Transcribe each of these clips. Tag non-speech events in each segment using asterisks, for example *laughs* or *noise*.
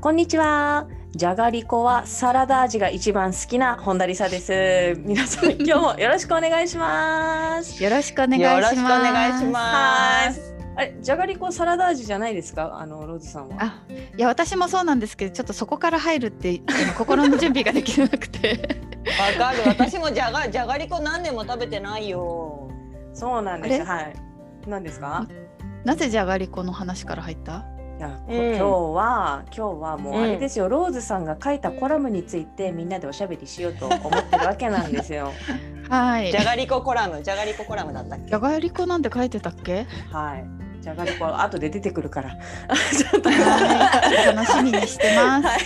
こんにちは。じゃがりこはサラダ味が一番好きな本田理沙です。皆さん *laughs* 今日もよろしくお願いします。よろしくお願いしよます。ろしくお願いしはます。あれ、じゃがりこサラダ味じゃないですか、あのローズさんは。あ、いや私もそうなんですけど、ちょっとそこから入るって心の準備ができなくて。わかる。私もじゃがじゃがりこ何年も食べてないよ。そうなんです。あはい。何ですか？なぜじゃがりこの話から入った？いや、こうん今日は今日はもうあれですよ、ローズさんが書いたコラムについてみんなでおしゃべりしようと思ってるわけなんですよ。*laughs* はいじ。ゃがりこコラム、じゃがりこコラムだったっけ？じゃがりこなんて書いてたっけ？はい。じゃがりこ後で出てくるから。*laughs* ちょっとはい。楽しみにしてます。はい。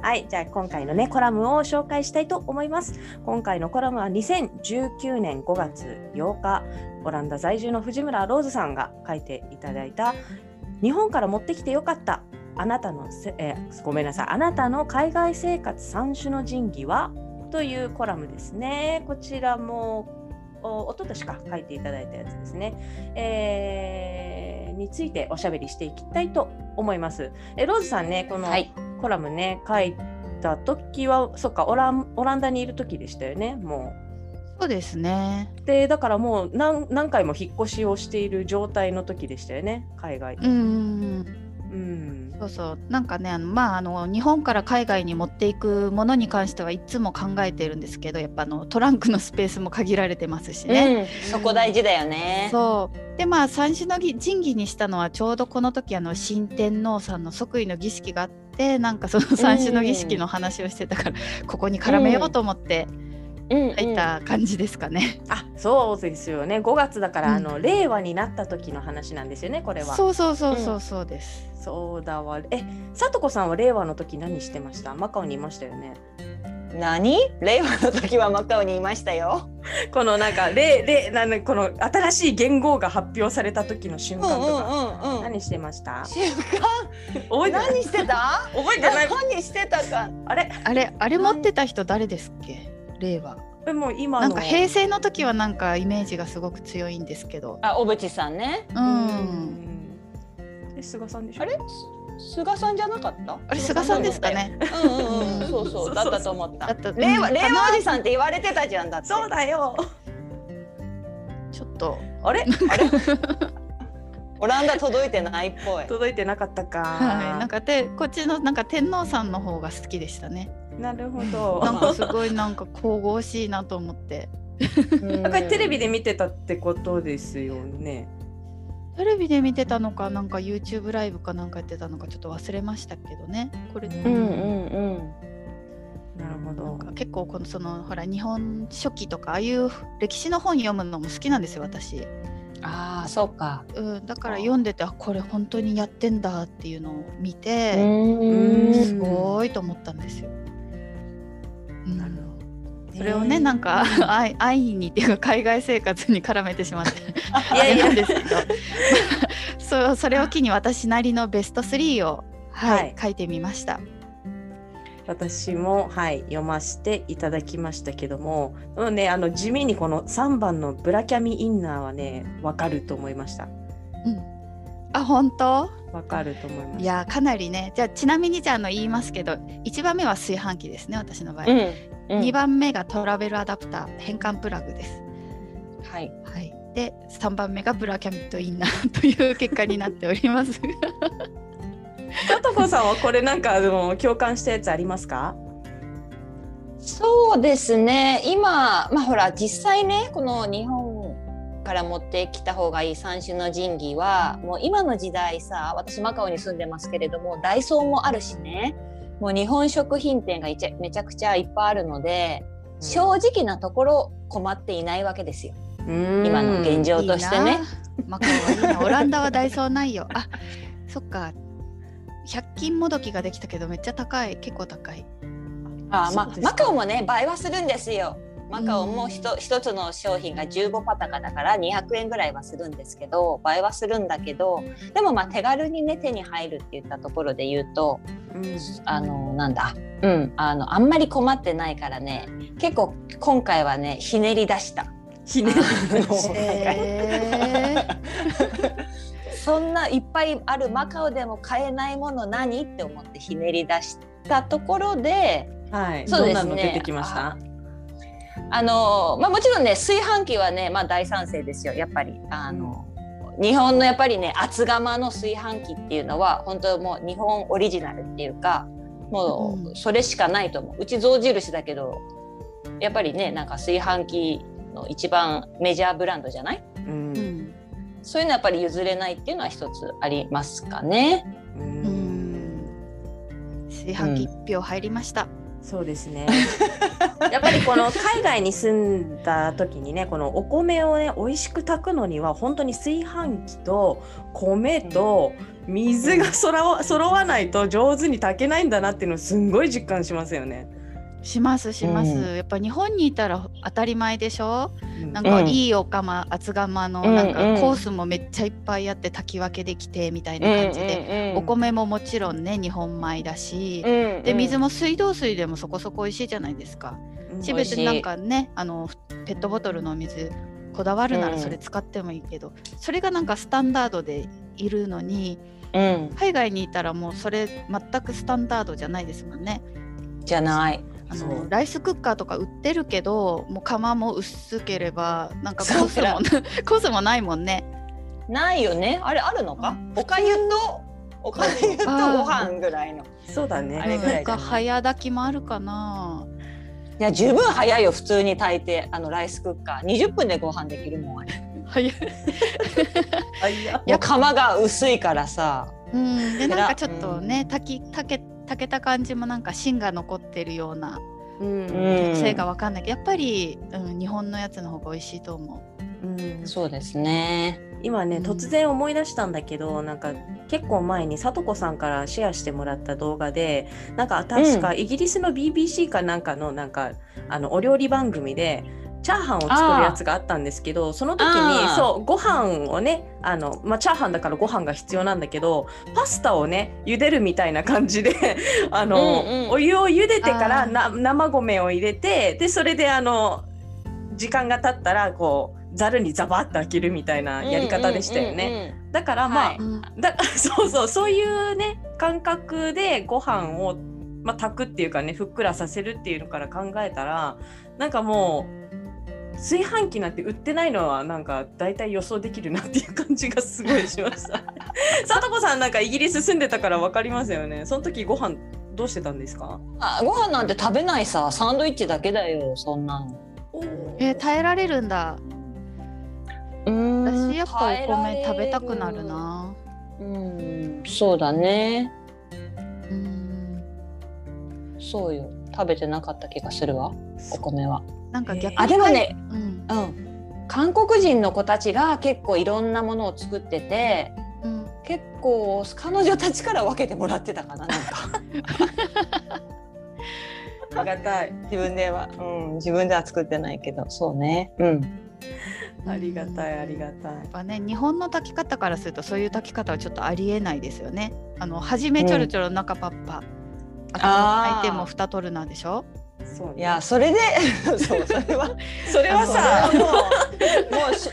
はい、じゃあ今回のねコラムを紹介したいと思います。今回のコラムは2019年5月8日、オランダ在住の藤村ローズさんが書いていただいた日本から持ってきてよかったあなたのせ、えーごめんなさいあなたの海外生活三種の神器は？というコラムですね。こちらもおおととしか書いていただいたやつですね。えーについておしゃべりしていきたいと思います。えローズさんねこの、はい。コラムね書いた時はそっかオランオランダにいる時でしたよねもそうですね。う。でだからもう何何回も引っ越しをしている状態の時でしたよね海外に。うんうんうん。うんそうそうなんかねあのまああの日本から海外に持っていくものに関してはいつも考えてるんですけどやっぱあのトランクのスペースも限られてますしね。うん、そこ大事だよね。そうでまあ三種の儀神器にしたのはちょうどこの時あの新天皇さんの即位の儀式があってなんかその三種の儀式の話をしてたから、ここに絡めようと思ってうん入った感じですかね。*laughs* あそうですよね5月だから、うんあの令和になった時の話なんですよねこれは。そうそうそうそうそうです。そうだわえさとこさんは令和の時何してました？マカオにいましたよね。何？令和の時はマカオにいましたよ。*laughs* このなんか令令なんだこの新しい元号が発表された時の瞬間とか、うんうんうん。何してました？瞬間？覚えてない何してた？*laughs* 覚えてない何してたか。あれ？あれあれ持ってた人誰ですっけ？令和。えもう今のなんか平成の時はなんかイメージがすごく強いんですけど。あ、小渕さんね。う。うんんえ菅さんでしょ？あれ？す菅さんじゃなかった？あれ菅さんですかね。うんうんうん。*laughs* そうそうだったと思った。令和うん令和おじさんって言われてたじゃんだって。そうだよちょっとあれ？あれ？*laughs* オランダ届いてないっぽい。届いてなかったか、はい、なんかでこっちのなんか天皇さんの方が好きでしたね。なるほどなんかすごいなんか神々しいなと思って。なんかテレビで見てたってことですよねテレビで見てたのかなんか YouTube ライブかなんかやってたのかちょっと忘れましたけどね。これ、うんうんうんうん。なるほどなんか結構このそのほら日本書紀とかああいう歴史の本読むのも好きなんですよ私。ああ、そうか。うん、だから読んでてあこれ本当にやってんだっていうのを見て、うんすごいと思ったんですよ。それをね、なんか愛愛にっていうか海外生活に絡めてしまっていやいやあれなんですけど。*laughs* そうそれを機に私なりのベスト3を、はいはい。書いてみました。私もはい読ませていただきましたけども、うんね、あの地味にこの3番のブラキャミインナーはねわかると思いました。うん、あ本当？わかると思いました。いやかなりね。じゃあちなみにじゃああの言いますけど1番目は炊飯器ですね私の場合、うん。うん2。番目がトラベルアダプター変換プラグです。はい。はい、で3番目がブラキャミットインナーという結果になっております。さとこさんはこれなんかあの共感したやつありますか？そうですね。今、まあほら実際ね、この日本から持ってきた方がいい三種の神器は、もう今の時代さ、私マカオに住んでますけれども、ダイソーもあるしね。もう日本食品店がいちゃめちゃくちゃいっぱいあるので、正直なところ困っていないわけですよ。う今の現状としてね。いいな。マカオランダはダイソーないよ。あそっか。100均もどきができたけどめっちゃ高い。結構高い。あまあマカオもね倍はするんですよ。マカオもひと一つの商品が15パタカだから200円ぐらいはするんですけど倍はするんだけどでもまあ手軽にね手に入るって言ったところで言うとうん。あのなんだ。うん。あのあんまり困ってないからね。結構今回はねひねり出した。ひねりえそんないっぱいあるマカオでも買えないもの何って思ってひねり出したところではい。そうですね。どんなの出てきました？あの、まあ、もちろんね炊飯器はね、まあ、大賛成ですよやっぱり。あの、日本のやっぱりね厚釜の炊飯器っていうのは本当もう日本オリジナルっていうかもうん。うそれしかないと思う。うち象印だけどやっぱりねなんか炊飯器の一番メジャーブランドじゃない？うん。そういうのはやっぱり譲れないっていうのは一つありますかね。ううん。ん炊飯器1票入りました、そうですね。*laughs* やっぱりこの海外に住んだ時にねこのお米をね美味しく炊くのには本当に炊飯器と米と水がそらわ揃わないと上手に炊けないんだなっていうのをすんごい実感しますよね。しますします、うん。やっぱ日本にいたら当たり前でしょ？うん。なんかうん。いいお釜厚釜のうんなんかうん。コースもめっちゃいっぱいあって炊き分けできてみたいな感じで、お米ももちろんね日本米だし、で水もも水道水でもそこそこ美味しいじゃないですか。うん。し別になんかねあのペットボトルのお水こだわるならうん。それ使ってもいいけど、それがなんかスタンダードでいるのにうん。海外にいたらもうそれ全くスタンダードじゃないですもんね。じゃない。あそうのライスクッカーとか売ってるけどもう釜も薄ければなんかコースも *laughs* コースもないもんね。ないよね。あれあるのか？おかゆとおかゆとご飯ぐらいの。そうだね。あれぐらいなんか早炊きもあるかな。いや十分早いよ普通に炊いてあのライスクッカー20分でご飯できるもんあれ。早い。*laughs* や釜が薄いからさ。うん、で偉なんかちょっとね炊き炊け炊けた感じもなんか芯が残ってるようなうん。うんせいかわかんないけど、やっぱり、うん、日本のやつの方が美味しいと思う。ん。そうですね。今ねうん。突然思い出したんだけど、なんか結構前にさとこさんからシェアしてもらった動画でなんか確かイギリスの BBC かなんかのなんかあのお料理番組でチャーハンを作るやつがあったんですけどその時にそうご飯をねあの、まあ、チャーハンだからご飯が必要なんだけどパスタをね茹でるみたいな感じで *laughs* あの、うんうん。お湯を茹でてからな生米を入れてでそれであの時間が経ったらこうざるにザバッと開けるみたいなやり方でしたよね。だからまあ、はい。うん。うんだそうそうそういうね感覚でご飯をまあ炊くっていうかねふっくらさせるっていうのから考えたらなんかもう炊飯器なんて売ってないのはなんか大体予想できるなっていう感じがすごいしました。*laughs* さとこさんなんかイギリス住んでたからわかりますよね。その時ご飯どうしてたんですか？あご飯なんて食べないさサンドイッチだけだよそんなの。えー耐えられるんだ。うん私やっぱお米食べたくなる。な。うんそうだね。うん。そうよ食べてなかった気がするわお米は。なんか逆に、あでもね、うん。うん、韓国人の子たちが結構いろんなものを作っててうん、結構彼女たちから分けてもらってたかななんか。*laughs* ありがたい。自分では、うん、自分では作ってないけど。そうね。うん。ありがたいありがやたい。っぱね日本の炊き方からするとそういう炊き方はちょっとありえないですよね。あの初めちょろちょろ中パッパ、ああーと相手も蓋取るなんでしょ？そうねいやそれで *laughs* そうそれはそれはさそれはもうもうし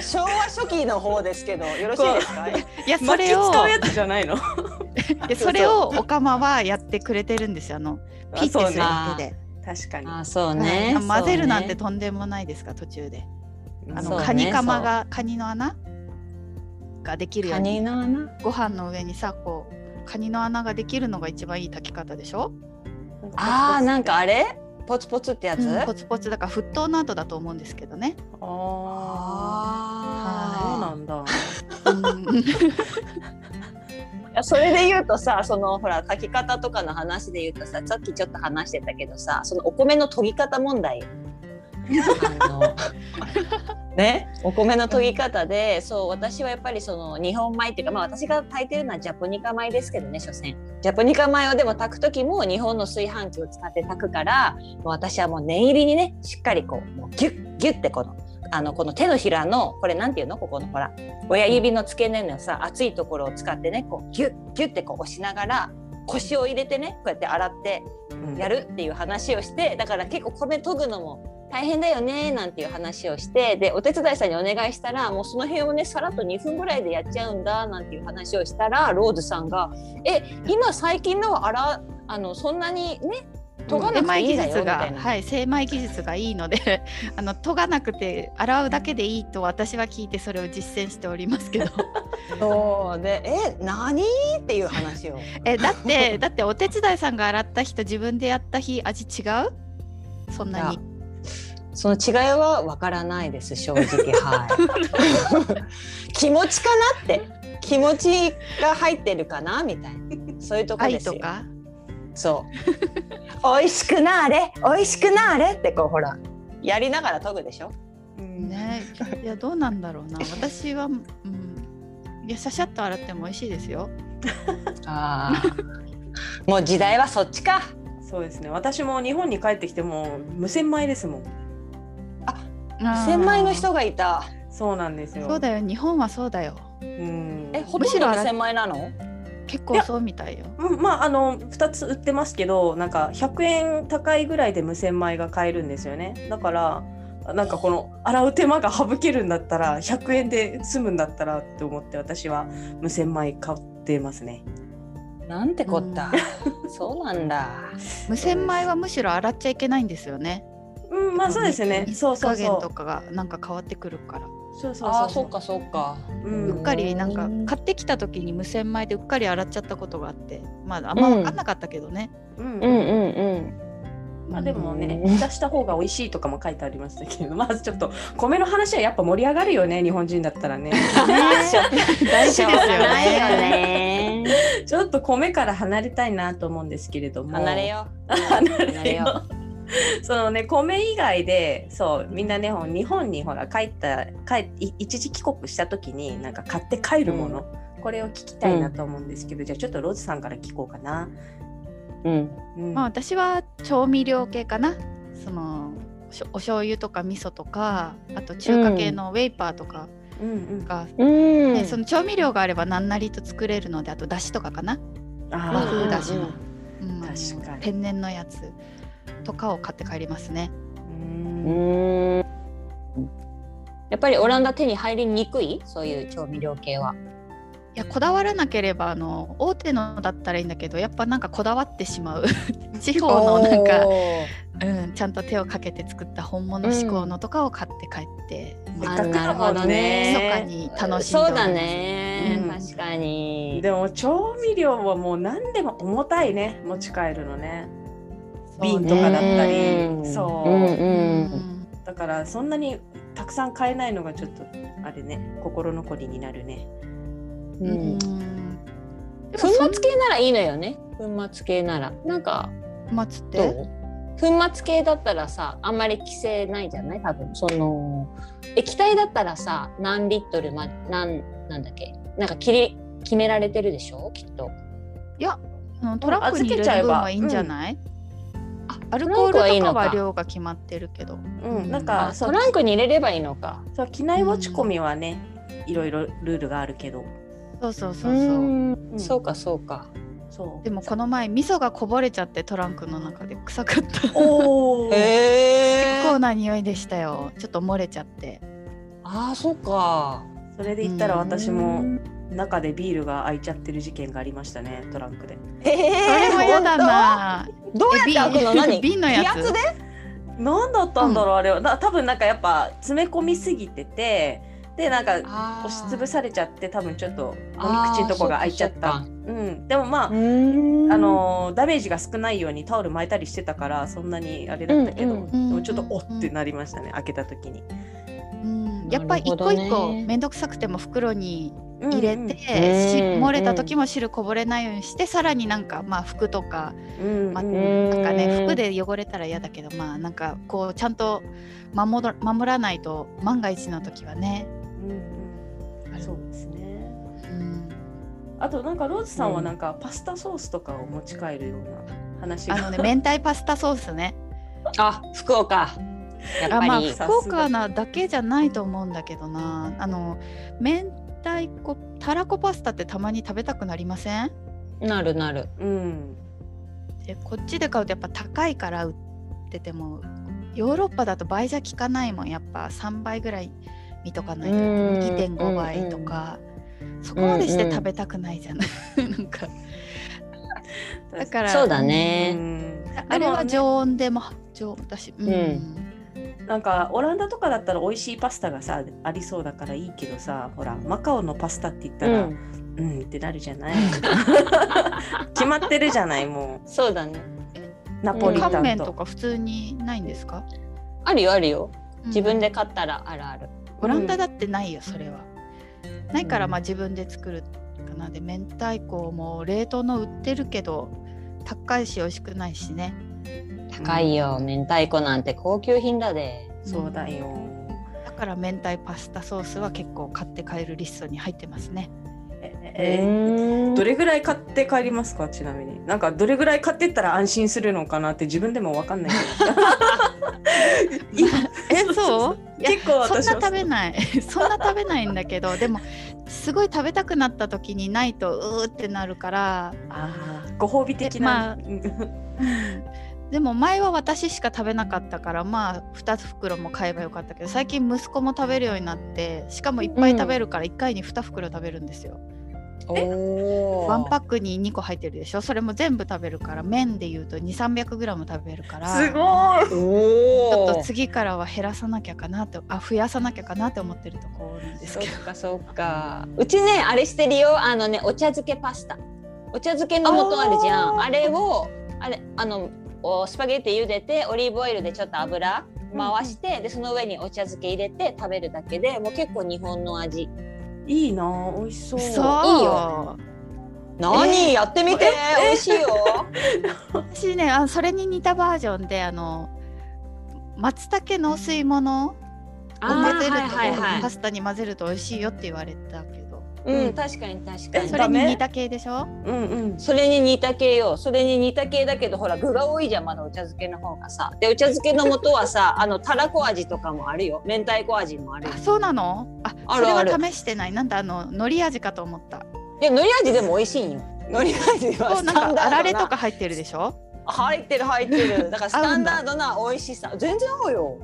昭和初期の方ですけどよろしいですか？いやそれを使うやつじゃないの？*laughs* でそれをおかまはやってくれてるんですよ。あのピッてするだけで。確かに。あそうね、あ混ぜるなんてとんでもないですか途中で。あのカニカマがカニの穴ができるよカうにニの穴？ご飯の上にさこうカニの穴ができるのが一番いい炊き方でしょ？あーなんかあれ？ポツポツってやつ、うんポツポツだから沸騰の後だと思うんですけどね。ああ、そうあなんだ。うん。*laughs* いやそれで言うとさそのほら炊き方とかの話で言うとささっきちょっと話してたけどさそのお米の研ぎ方問題 *laughs* ね、お米の研ぎ方で、そう私はやっぱりその日本米っていうか、まあ、私が炊いてるのはジャポニカ米ですけどね所詮。ジャポニカ米をでも炊く時も日本の炊飯器を使って炊くから私はもう念入りにねしっかりこうもうギュッギュッてこのあのこの手のひらのこれなんていうの？ここのほら親指の付け根のさ熱いところを使ってねこうギュッギュッてこう押しながら腰を入れてねこうやって洗ってやるっていう話をしてだから結構米研ぐのも大変だよねなんていう話をしてでお手伝いさんにお願いしたらもうその辺をねさらっと2分ぐらいでやっちゃうんだなんていう話をしたらローズさんが「え今最近のはあらあのそんなにね研が。はい、精米技術がいいので *laughs* あの研がなくて洗うだけでいいと私は聞いてそれを実践しておりますけど。*laughs* そうでえ何っていう話を。*laughs* えだってだってお手伝いさんが洗った日と自分でやった日味違う？そんなに。その違いはわからないです正直。はい。気持ちかなって。気持ちが入ってるかなみたいな。そういうとこですよ。愛とか？そう美味しくなあれ美味しくなあれってこうほらやりながら研ぐでしょ？ね。いやどうなんだろうな。私は、うん、いやシャシャッと洗っても美味しいですよ。*laughs* ああ *laughs* もう時代はそっちか。そうですね。私も日本に帰ってきても無洗米ですもん。千米の人がいた。そうなんですよ。そうだよ。日本はそうだよ。うん。えほとんど無洗米なの？結構そうみたいよ。うんまああの2つ売ってますけどなんか100円高いぐらいで無洗米が買えるんですよね。だからなんかこの洗う手間が省けるんだったら100円で済むんだったらって思って私は無洗米買ってますね。なんてこった、*laughs* そうなんだ。無洗米はむしろ洗っちゃいけないんですよね。うんまあそうですよね。水そうそう加減そうとかがなんか変わってくるからそうそうああそそううかそうか。うん。うっかりなんかうん買ってきた時に無洗米でうっかり洗っちゃったことがあって。まああんま分かんなかったけどね、うん。うんうんうん。まあでもねうん。浸した方が美味しいとかも書いてありましたけどまずちょっと米の話はやっぱ盛り上がるよね日本人だったらね。*laughs* 大事ですよね。*laughs* ちょっと米から離れたいなと思うんですけれども。離れよう。*laughs* 離れよよう *laughs* そのね米以外でそうみんなねほん日本にほら帰った帰い一時帰国した時になんか買って帰るもの、これを聞きたいなと思うんですけど、じゃあちょっとローズさんから聞こうかな。うん。うん。まあ私は調味料系かな。そのしょお醤油とか味噌とかあと中華系のウェイパーとかうんうん。が、うん。ねその調味料があれば何なりと作れるのであとだしとかかな。あ和風だしうんの、うん。確かに。天然のやつとかを買って帰りますね。うん。うんやっぱりオランダ手に入りにくい？そういう調味料系は。いやこだわらなければあの大手のだったらいいんだけどやっぱなんかこだわってしまう。*laughs* 地方のなんか、うん、ちゃんと手をかけて作った本物志向のとかを買って帰って、せっあかくだもなるほどんねね。密かに楽しんでおります。そうだね、うん。確かに。でも調味料はもう何でも重たいね。持ち帰るのね。瓶とかだったり。うん。そう。うんううん。んだからそんなにたくさん買えないのがちょっとあれね。心残りになるね。ううん。粉末系ならいいのよね。粉末系なら。なんか粉末って？どう？粉末系だったらさあんまり規制ないじゃない？多分。その液体だったらさ何リットルまなんなんだっけ？なんか切り決められてるでしょ？きっと。いやあのトランクに入れる分はいいんじゃない、あアルコールとかはいいのかは量が決まってるけど。うん、なんあかトランクに入れればいいのか。そう機内持ち込みはね、いろいろルールがあるけど、そうそうそうそう。うん。そうかそうか。そう。でもこの前味噌がこぼれちゃってトランクの中で臭かった。おお。*laughs* へ結構な匂いでしたよ。ちょっと漏れちゃって。ああそうか。それで言ったら私うもん中でビールが開いちゃってる事件がありましたねトランクで。へえそれも嫌だな。どうやって開くの何？瓶のやつ？で？何だったんだろう、あれは。な多分なんかやっぱ詰め込みすぎててでなんか押しつぶされちゃって多分ちょっと飲み口のとこが開いちゃった。うん、でもまあ、うん。あのーダメージが少ないようにタオル巻いたりしてたからそんなにあれだったけど、うんうんでもちょっとおってなりましたね開けた時に。うん。やっぱり一個一個面倒くさくても袋に入れて、うん。しうん漏れた時も汁こぼれないようにしてさらになんかまあ服とかうんまあうんなんかねうん服で汚れたら嫌だけどまあなんかこうちゃんと守ら守らないと万が一の時はね。うんうん。そうですね。うん。あとなんかローズさんはなんかパスタソースとかを持ち帰るような話が。あのね明太パスタソースね。あ福岡。やっあまあぱり、さ福岡なだけじゃないと思うんだけどな。あの明太子たらこパスタってたまに食べたくなりません？なるなる。うん。でこっちで買うとやっぱ高いから売っててもヨーロッパだと倍じゃ効かないもん。やっぱ3倍ぐらい見とかないとうん。2.5倍とか、そこまでして食べたくないじゃない、*laughs* なんか。だからそうだね。うん。あれは常温でも常温だし、うん。うんなんかオランダとかだったら美味しいパスタがさありそうだからいいけどさほらマカオのパスタって言ったら、ううんん、ってなるじゃない？*laughs* 決まってるじゃないもそうだね。うナポリタンと、乾麺とか普通にないんですか？あるよあるよ。自分でうん買ったらあるある。オランダだってないよそれは。ないからうんまあ自分で作るかな。で明太子も冷凍の売ってるけど高いし美味しくないしね高いよ明太子なんて高級品だで。そうだよ、だから明太パスタソースは結構買って帰るリストに入ってますね。ええどれぐらい買って帰りますか？ちなみに。なんかどれぐらい買ってったら安心するのかなって自分でもわかんないけど。いえそう？いや結構そんな食べない。*laughs* そんな食べないんだけどでもすごい食べたくなった時にないとうーってなるから。あーご褒美的な、まあうんでも前は私しか食べなかったからまあ2袋も買えばよかったけど最近息子も食べるようになってしかもいっぱい食べるから1回に2袋食べるんですよ。おワンパックに2個入ってるでしょ？それも全部食べるから麺でいうと2 3 0 0ム食べるからすごい。おちょっとお次からは減らさなきゃかなってあ増やさなきゃかなって思ってるところなんですそっけど。かそっか。うちねあれしてるよ。あのねお茶漬けパスタ。お茶漬けの素あるじゃん。あれをあれあのおスパゲッティ茹でてオリーブオイルでちょっと油回して、でその上にお茶漬け入れて食べるだけでもう結構日本の味。いいな美味しそう。そういいよ。何、え？ーやってみて。美味しいよ。*laughs* 私ねあそれに似たバージョンであの松茸のお吸い物を混ぜると、はいはいはい。パスタに混ぜると美味しいよって言われたけどうん。確かに確かに。それに似た系でしょ？うんうん。それに似た系よ。それに似た系だけどほら具が多いじゃんまだお茶漬けの方がさ。でお茶漬けの素はさ *laughs* あのたらこ味とかもあるよ。明太子味もあるよ。あそうなの？ああるある。それは試してない。なんだあの海苔味かと思った。いや海苔味でも美味しいんよ。海苔味はなんスタンダードな。かあられとか入ってるでしょ？入ってる入ってる。だからスタンダードな美味しさ。全然合うよ。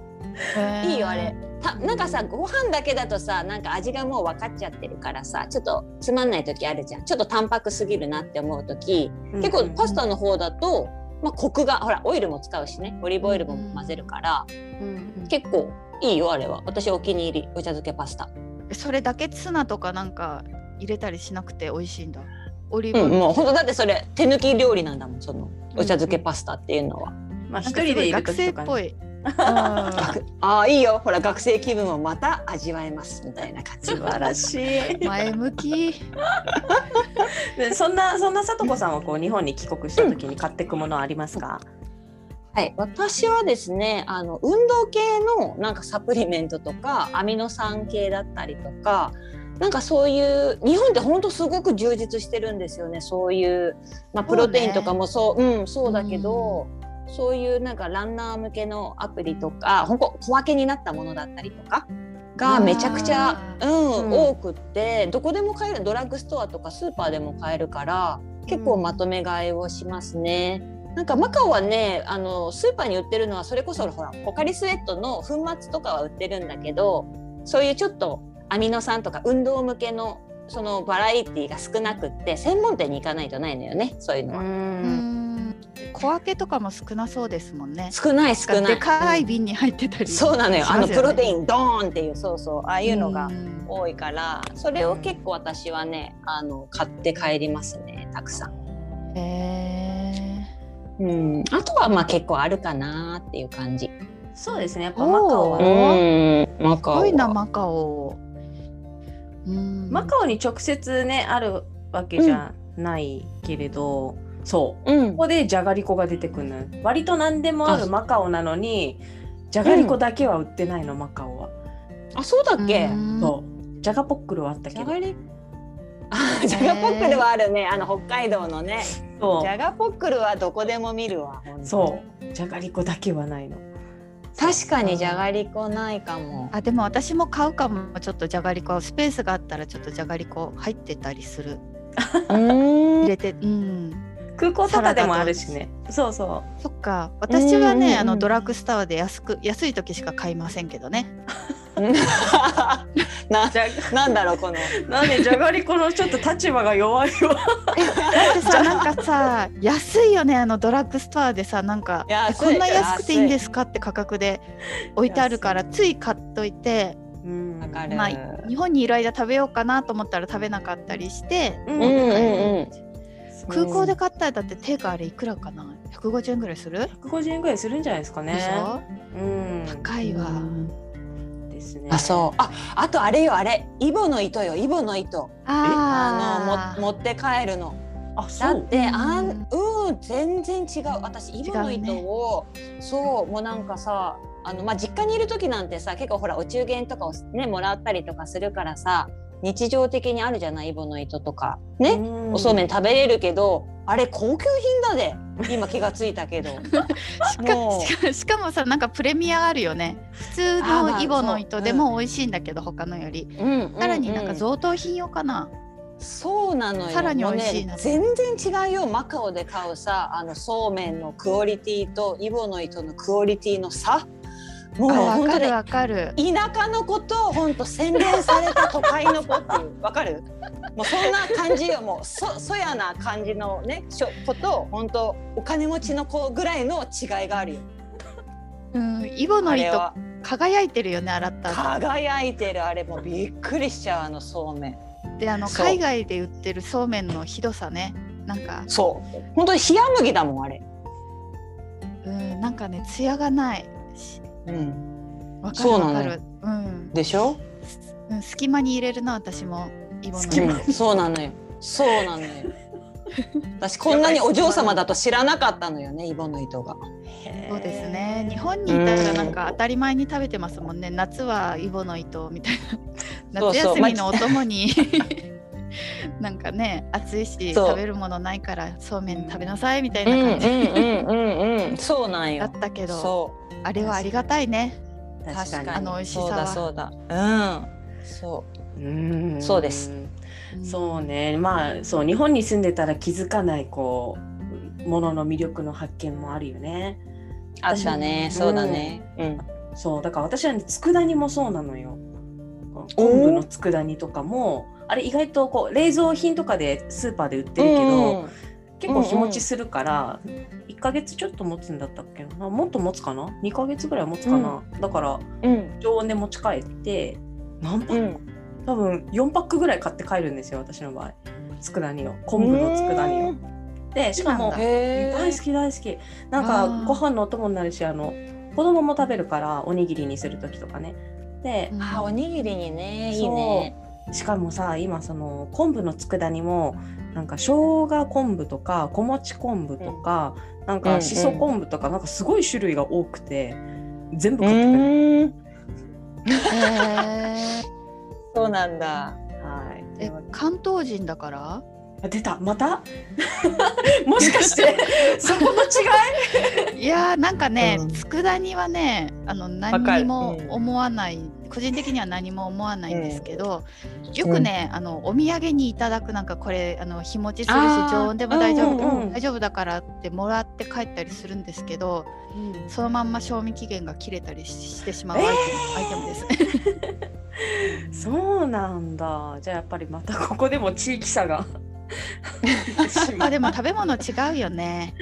いいよあれたなんかさご飯だけだとさなんか味がもう分かっちゃってるからさちょっとつまんない時あるじゃん。ちょっと淡白すぎるなって思う時結構パスタの方だと、まあ、コクがほらオイルも使うしね。オリーブオイルも混ぜるから、うん結構いいよあれは。私お気に入りお茶漬けパスタ。それだけツナとかなんか入れたりしなくて美味しいんだ。オリーブうんオイル。もうほんとだってそれ手抜き料理なんだもんそのお茶漬けパスタっていうのは、まあ一なんかすごい人でいる学生っ時とかね。ぽいうん学ああいいよ。ほら学生気分をまた味わえますみたいな感じ素晴らしい前向き。でそんなそんなさとこさんはこう日本に帰国した時に買っていくものありますか、はい、私はですねあの運動系のなんかサプリメントとかアミノ酸系だったりとかなんかそういう日本って本当すごく充実してるんですよね。そういう、まあ、プロテインとかもそううんそうだけど、そういうなんかランナー向けのアプリとか本当小分けになったものだったりとかがめちゃくちゃ、うんうん。多くってどこでも買えるドラッグストアとかスーパーでも買えるから結構まとめ買いをしますね。なんかマカオはねあのスーパーに売ってるのはそれこそほらポカリスエットの粉末とかは売ってるんだけどそういうちょっとアミノ酸とか運動向けのそのバラエティが少なくって専門店に行かないとないのよねそういうのは。うん小分けとかも少なそうですもんね。少ない少ない。でかいうん瓶に入ってたりそうなのよ。あのプロテインドーンっていうそうそう。ああいうのがん。多いからそれを結構私はねあの買って帰りますねたくさん。へうん、あとはまあ結構あるかなっていう感じ。そうですね。やっぱマカオは。マー。すカオは。ごいなマカオ。ううん。マカオに直接ねあるわけじゃないけれど、そう。うん。ここでじゃがりこが出てくるの。よ割と何でもあるマカオなのにじゃがりこだけは売ってないの、マカオは。あそうだっけ？うん。そう。じゃがポックルはあったけど。じゃがりあ *laughs* じゃがポックルはあるね。あの北海道のね。そじゃがポックルはどこでも見るわそう。じゃがりこだけはないの。確かにじゃがりこないかも。あでも私も買うかも。ちょっとじゃがりこ。スペースがあったらちょっとじゃがりこ入ってたりする。*laughs* うん。入れてうん空港とかでもあるしね。そうそそっか。私はね、うんうんうん。あのドラッグストアで安く安い時しか買いませんけどね。*laughs* なうじゃなんだろうこの。なんでじゃがりこのちょっと立場が弱いよだってさなんかさ安いよねあのドラッグストアでさなんかこんな安くていいんですかって価格で置いてあるからつい買っといて、うん。まあ、日本にいる間食べようかなと思ったら食べなかったりしてううんうんうん空港で買ったらだって定価あれいくらかな？150円ぐらいする？150円ぐらいするんじゃないですかね。でしょ？うん。高いわ、ですね。あそう。ああとあれよ。あれ。イボの糸よ。イボの糸。ああのも持って帰るの。あそう。だってうん。あんうん全然違う。私イボの糸を、そうもうなんかさあのまあ実家にいる時なんてさ結構ほらお中元とかをねもらったりとかするからさ日常的にあるじゃないイボの糸とか。ね、うん。おそうめん食べれるけどあれ高級品だで今気がついたけど。*laughs* しかもさなんかプレミアあるよね。普通のイボの糸でも美味しいんだけど、他のより。うんさらになんかう贈答品用かな、そうなのよ。さらに美味しいね、全然違うよ。マカオで買うさあのそうめんのクオリティとイボの糸のクオリティの差もう本わかる。田舎の子と本当洗練された都会の子っていう *laughs* わかる？もうそんな感じよ。もうそそやな感じのねしょ子と本当お金持ちの子ぐらいの違いがあるよ。うんイボの糸あれは。輝いてるよね洗った後。輝いてる。あれもうびっくりしちゃうあのそうめん。であの海外で売ってるそうめんのひどさね。なんか。そう。本当に冷麦だもんあれ。うんなんかね艶がない。しうん。わかるそうなのわかる。うん、でしょ？うん、隙間に入れるな私も。イボの。そうなのよ。そうなのよ。*laughs* 私こんなにお嬢様だと知らなかったのよね、イボの糸が。そうですね。日本にいたらなんか当たり前に食べてますもんね。夏はイボの糸みたいな。夏休みのお供に。*laughs* なんかね暑いし食べるものないからそうめん食べなさいみたいな感じ。うんうんうん。そうなんだよっ。たけど。そあれはありがたいねう。確かにあの美味しさはそうだそうだ。うん。そうんそうですそうねまあそう日本に住んでたら気づかないこうものの魅力の発見もあるよねう。あったね。私そうだね。うん。そうだから私はね佃煮もそうなのよ昆布の佃煮とかもあれ意外とこう冷蔵品とかでスーパーで売ってるけど、結構日持ちするから、1ヶ月ちょっと持つんだったっけ？なもっと持つかな？2ヶ月ぐらい持つかな、だからうん。常温で持ち帰って何パック、うん。多分4パックぐらい買って帰るんですよ私の場合。佃煮を。昆布の佃煮を。でしかも。大好き大好き。なんあかー。ご飯のお供になるしあの子供も食べるからおにぎりにする時とかね。でうんあ、おにぎりにね、いいね。しかもさ今その昆布の佃煮もなんか生姜昆布とか小餅昆布とか、なんうんうん。かしそ昆布とかなんかすごい種類が多くて全部う買ってくる、ーん。へそうなんだ。はい。ーえ関東人だから？あ出た。また？*laughs* もしかして *laughs* そこの違い？いやーなんかねうん。佃煮はねあのか何るにもうん。思わない、個人的には何も思わないんですけど、よくね、あのお土産にいただくなんかこれあの日持ちするし常温でも大丈夫、うんうんうん。大丈夫だからってもらって帰ったりするんですけどそのまんま賞味期限が切れたりししてしまうアイテム,、です。*laughs* そうなんだ。じゃあやっぱりまたここでも地域差が。*laughs* まあでも食べ物違うよね。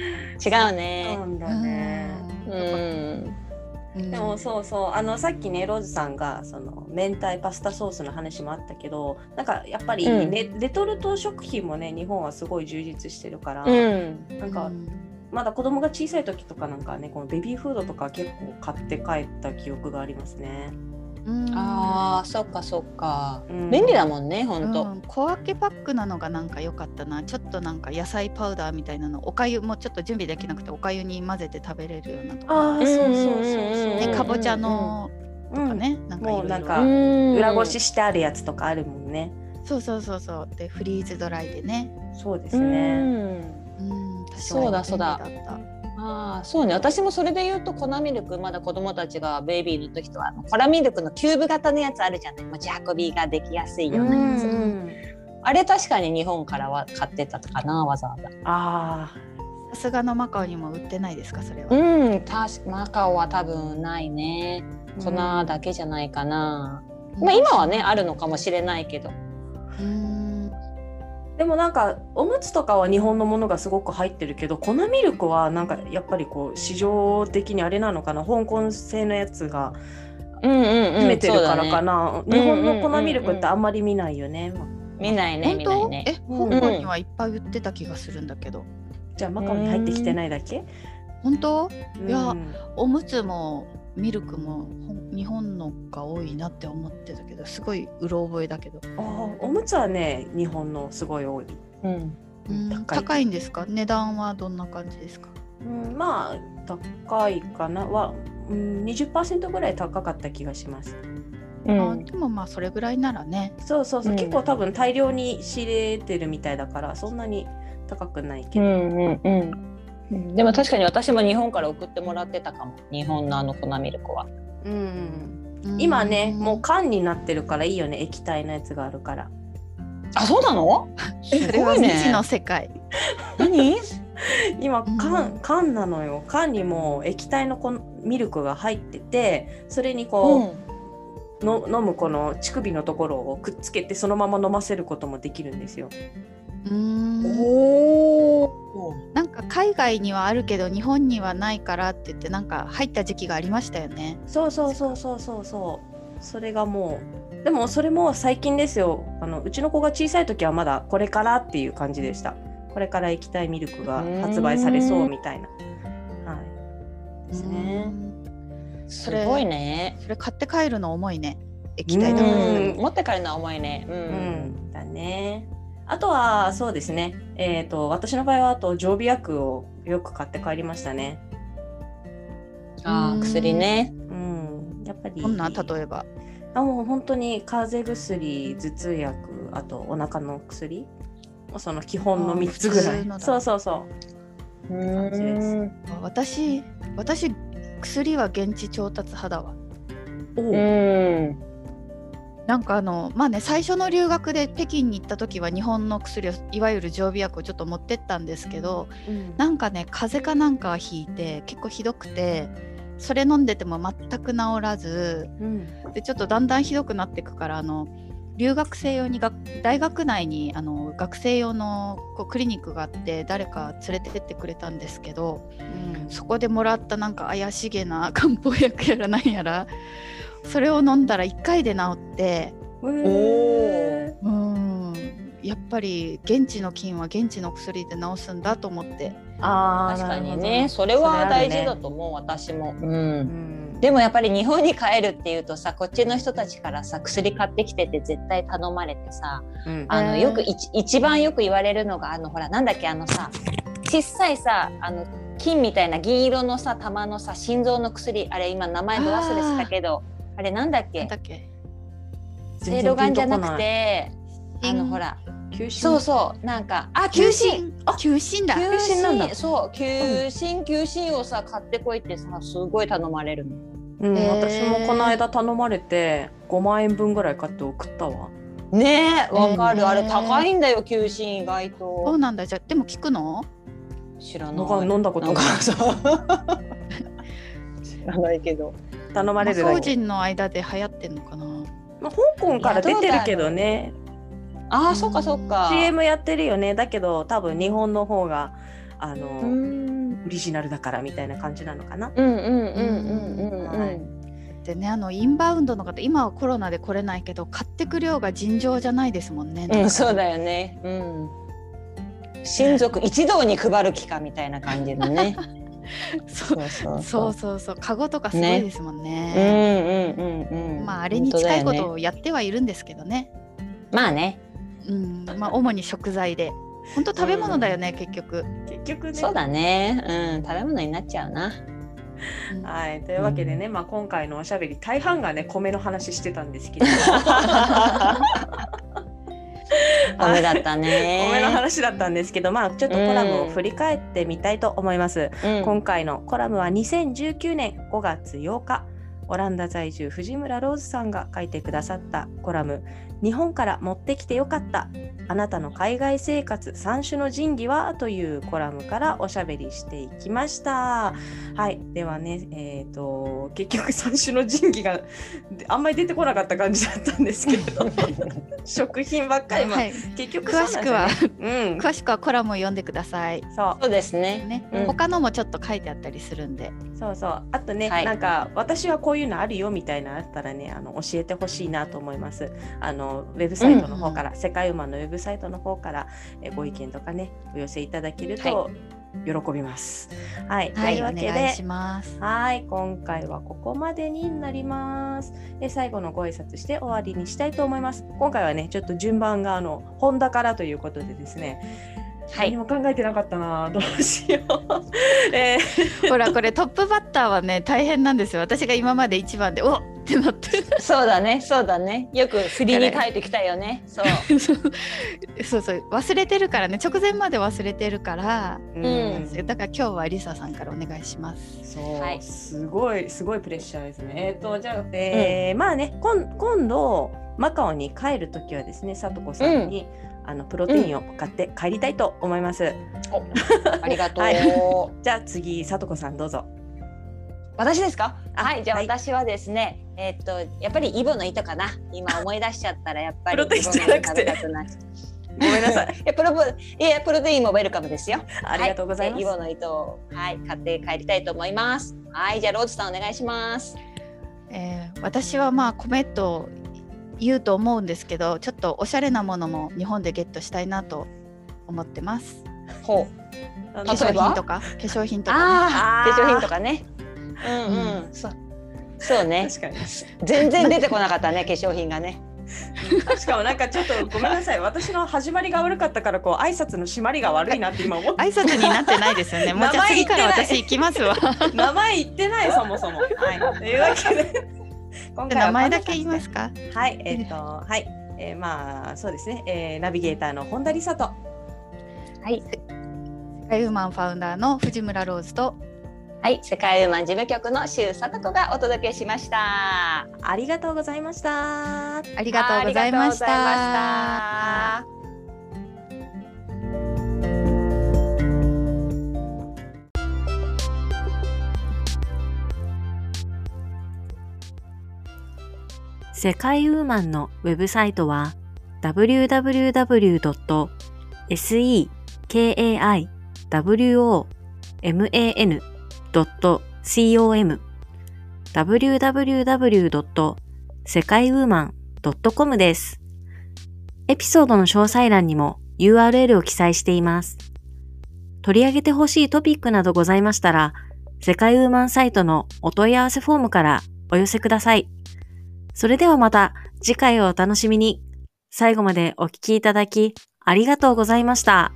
違うなね。んだね。ううんん。うんでもそうそうあのさっきねローズさんがその明太パスタソースの話もあったけどなんかやっぱりうんレ,、レトルト食品もね日本はすごい充実してるから、うん。なんかうんまだ子供が小さい時とかなんかねこのベビーフードとか結構買って帰った記憶がありますね。ううん。あーそっかそっか、うん。便利だもんねほんと、うん、小分けパックなのがなんか良かったな。ちょっとなんか野菜パウダーみたいなのおかゆもちょっと準備できなくておかゆに混ぜて食べれるようなとか。ああ、うんそうそうそうそう。うんねかぼちゃのうんとかね、なんかいろいろ。もうなんかうん。裏ごししてあるやつとかあるもんね。そうそうそうそう。でフリーズドライでね。そうですうね。ん。うん。確かにそうだそうだああそうね。私もそれで言うと粉ミルクまだ子供たちがベイビーの時とは粉ミルクのキューブ型のやつあるじゃない。持ち運びができやすいようなやつ、うんあれ確かに日本からは買ってたかなわざわざ。あさすがのマカオにも売ってないですかそれは、うんマカオは多分ないね。あ。粉だけじゃないかな、まあ今はねあるのかもしれないけど。うんでもなんかおむつとかは日本のものがすごく入ってるけど粉ミルクはなんかやっぱりこう市場的にあれなのかな？香港製のやつがうんうんうん詰めてるからかそうだね。な、ね日本の粉ミルクってあんまり見ないよね、見ないね本当、見ないね。えうん香港にはいっぱい売ってた気がするんだけど、じゃあマカオに入ってきてないだけ？本当？いやうんおむつもミルクもほん日本のが多いなって思ってたけどすごいうろ覚えだけど、おむつはね日本のすごい多い、うん。うん高い。高いんですか？値段はどんな感じですか？うん、まあ高いかな。は、うん、20%ぐらい高かった気がします。うん。あでもまあそれぐらいならね。そうそうそう、うん。結構多分大量に仕入れてるみたいだからそんなに高くないけど、うんうんうん。うん。でも確かに私も日本から送ってもらってたかも。日本のあの粉ミルクはうんうん今ねもう缶になってるからいいよね液体のやつがあるから。あそうなの？*laughs* それは未知の世界、何？*laughs* 今うん。缶缶なのよ。缶にもう液体のこのミルクが入っててそれにこう、の飲むこの乳首のところをくっつけてそのまま飲ませることもできるんですよ。うん。おおなんか海外にはあるけど日本にはないからって言ってなんか入った時期がありましたよね。そうそうそうそうそう。そうそれがもうでもそれも最近ですよ。あのうちの子が小さい時はまだこれからっていう感じでした。これから液体ミルクが発売されそうみたいな。はい。ですね。うんすごいね。それ買って帰るの重いね。液体だから。うん。持って帰るのは重いね。ううんん。だねあとはそうですね。えっ、と私の場合はあと常備薬をよく買って帰りましたね。あー薬ね。うん。やっぱり。どんな？例えば。あもう本当に風邪薬頭痛薬あとお腹の薬その基本のあー3つぐらい。そうそうそう。う感じです私私薬は現地調達派だわ。おう。うんなんかあのまあね最初の留学で北京に行った時は日本の薬をいわゆる常備薬をちょっと持ってったんですけどなんかね風邪かなんかひいて結構ひどくてそれ飲んでても全く治らずうん。でちょっとだんだんひどくなっていくからあの留学生用にが大学内にあの学生用のこうクリニックがあって誰か連れてってくれたんですけどそこでもらったなんか怪しげな漢方薬やらなんやらそれを飲んだら1回で治ってうんおうーん。やっぱり現地の菌は現地の薬で治すんだと思って。あー確かにね。それは大事だと思う私も、うん。うんでもやっぱり日本に帰るっていうとさこっちの人たちからさ薬買ってきてって絶対頼まれてさうん。あのよくいち一番よく言われるのがあのほらなんだっけあのさ小さいさあの金みたいな銀色のさ玉のさ心臓の薬あれ今名前ど忘れしたけどあれなんだっけ？だっけ？セイロガンじゃなくてあのほらそうそうなんかあ休診あ休診だ。休診なんだ。そう休診休診をさ買ってこいってさすごい頼まれるの。うん、私もこの間頼まれて5万円分ぐらい買って送ったわ。ねえわかる、えーあれ高いんだよ休診意外そうとなんだ？じゃあでも聞くの？知らない。なんか飲んだことなんないかそう。*laughs* 知らないけど頼まれるだけ、人の間で流行ってんのかな。まあ、香港から出てるけどね。ああそっかそっか。CM やってるよね。だけど多分日本の方があの、うん。オリジナルだからみたいな感じなのかな。うんうんうんうんうんはい。でねあのインバウンドの方今はコロナで来れないけど買ってく量が尋常じゃないですもんね。うん、うん、そうだよね。うん。親族一堂に配る気かみたいな感じのね *laughs* そうそうそうそうそうそうカゴとかすごいですもんうね。んうんうんうんまああれに近いことをやってはいるんですけどね。まあね。うん、まあ主に食材で。本当食べ物だよね、結局。結局ね。そうだね。うん、食べ物になっちゃうな。うんはい、というわけでね、まあ、今回のおしゃべり大半がね米の話してたんですけど *laughs* *laughs* 米だったね。*laughs* 米の話だったんですけどまあちょっとコラムを振り返ってみたいと思います。うん今回のコラムは2019年5月8日オランダ在住藤村ローズさんが書いてくださったコラム「日本から持ってきてよかったあなたの海外生活三種の神器は?」というコラムからおしゃべりしていきました。はい、ではね、えー、と結局三種の神器があんまり出てこなかった感じだったんですけど *laughs* 食品ばっかり、まあはい、結局詳しくは、うん、詳しくはコラムを読んでください。そうそうですね。ね、うん他のもちょっと書いてあったりするんで。そうそう。あとね、はい。なんか私はこういうのあるよみたいなのあったらねあの教えてほしいなと思います。あのウェブサイトの方から、世界ウーマンのウェブサイトの方からえご意見とかねお寄せいただけると喜びます。はい、はい、おというわけで。はい、今回はここまでになります。で、最後のご挨拶して終わりにしたいと思います。今回はね、ちょっと順番があの本田からということでですね、はい何。も考えてなかったな、*laughs* どうしよう。*laughs* えーほらこれトップバッターはね大変なんですよ。私が今まで一番でおっってなって。そうだね。そうだね。よく振りに書いてきたよね。そう。*laughs* そうそう忘れてるからね直前まで忘れてるからうんだから今日はリサさんからお願いします。そう、はいすごいすごいプレッシャーですね。えっ、とじゃあ、えーまあね今今度マカオに帰るときはですね、さとこさんに、あのプロテインを買って帰りたいと思います。ありがとう。はいじゃあ次さとこさんどうぞ。私ですか？あはい。じゃあはい私はですね。えっとやっぱりイボの糸かな。今思い出しちゃったらやっぱり *laughs* プロテインじゃなくてごめんなさい。*laughs* いやプロプいやプロテインもウェルカムですよ。ありがとうございます。はでイボの糸をはい買って帰りたいと思います。はい。じゃあローズさんお願いします。えー私はまあ米と言うと思うんですけどちょっとおしゃれなものも日本でゲットしたいなと思ってます。ほう。化粧品とか？化粧品とか、ね、化粧品とかね。うんうん。そう。そうね。確かに。全然出てこなかったね化粧品がね。しかもなんかちょっとごめんなさい。私の始まりが悪かったからこう挨拶の締まりが悪いなって今思って。挨拶になってないですよね。*laughs* もうじゃあ次から名前言ってない私行きますわ。名前言ってないそもそも。はい。というわけで今回は名前だけ言いますか？はい。えっ、と *laughs* はい。えー、まあそうですね。えー、ナビゲーターの本田理沙と。はい。世界ウーマンファウンダーの藤村ローズとはい。世界ウーマン事務局の周さと子がお届けしました。ありがとうございました。ありがとうございました。世界ウーマンのウェブサイトは www.sekaiwoman.com www. 世界ウーマン .com です。エピソードの詳細欄にも URL を記載しています。取り上げてほしいトピックなどございましたら、世界ウーマンサイトのお問い合わせフォームからお寄せください。それではまた次回をお楽しみに。最後までお聴きいただきありがとうございました。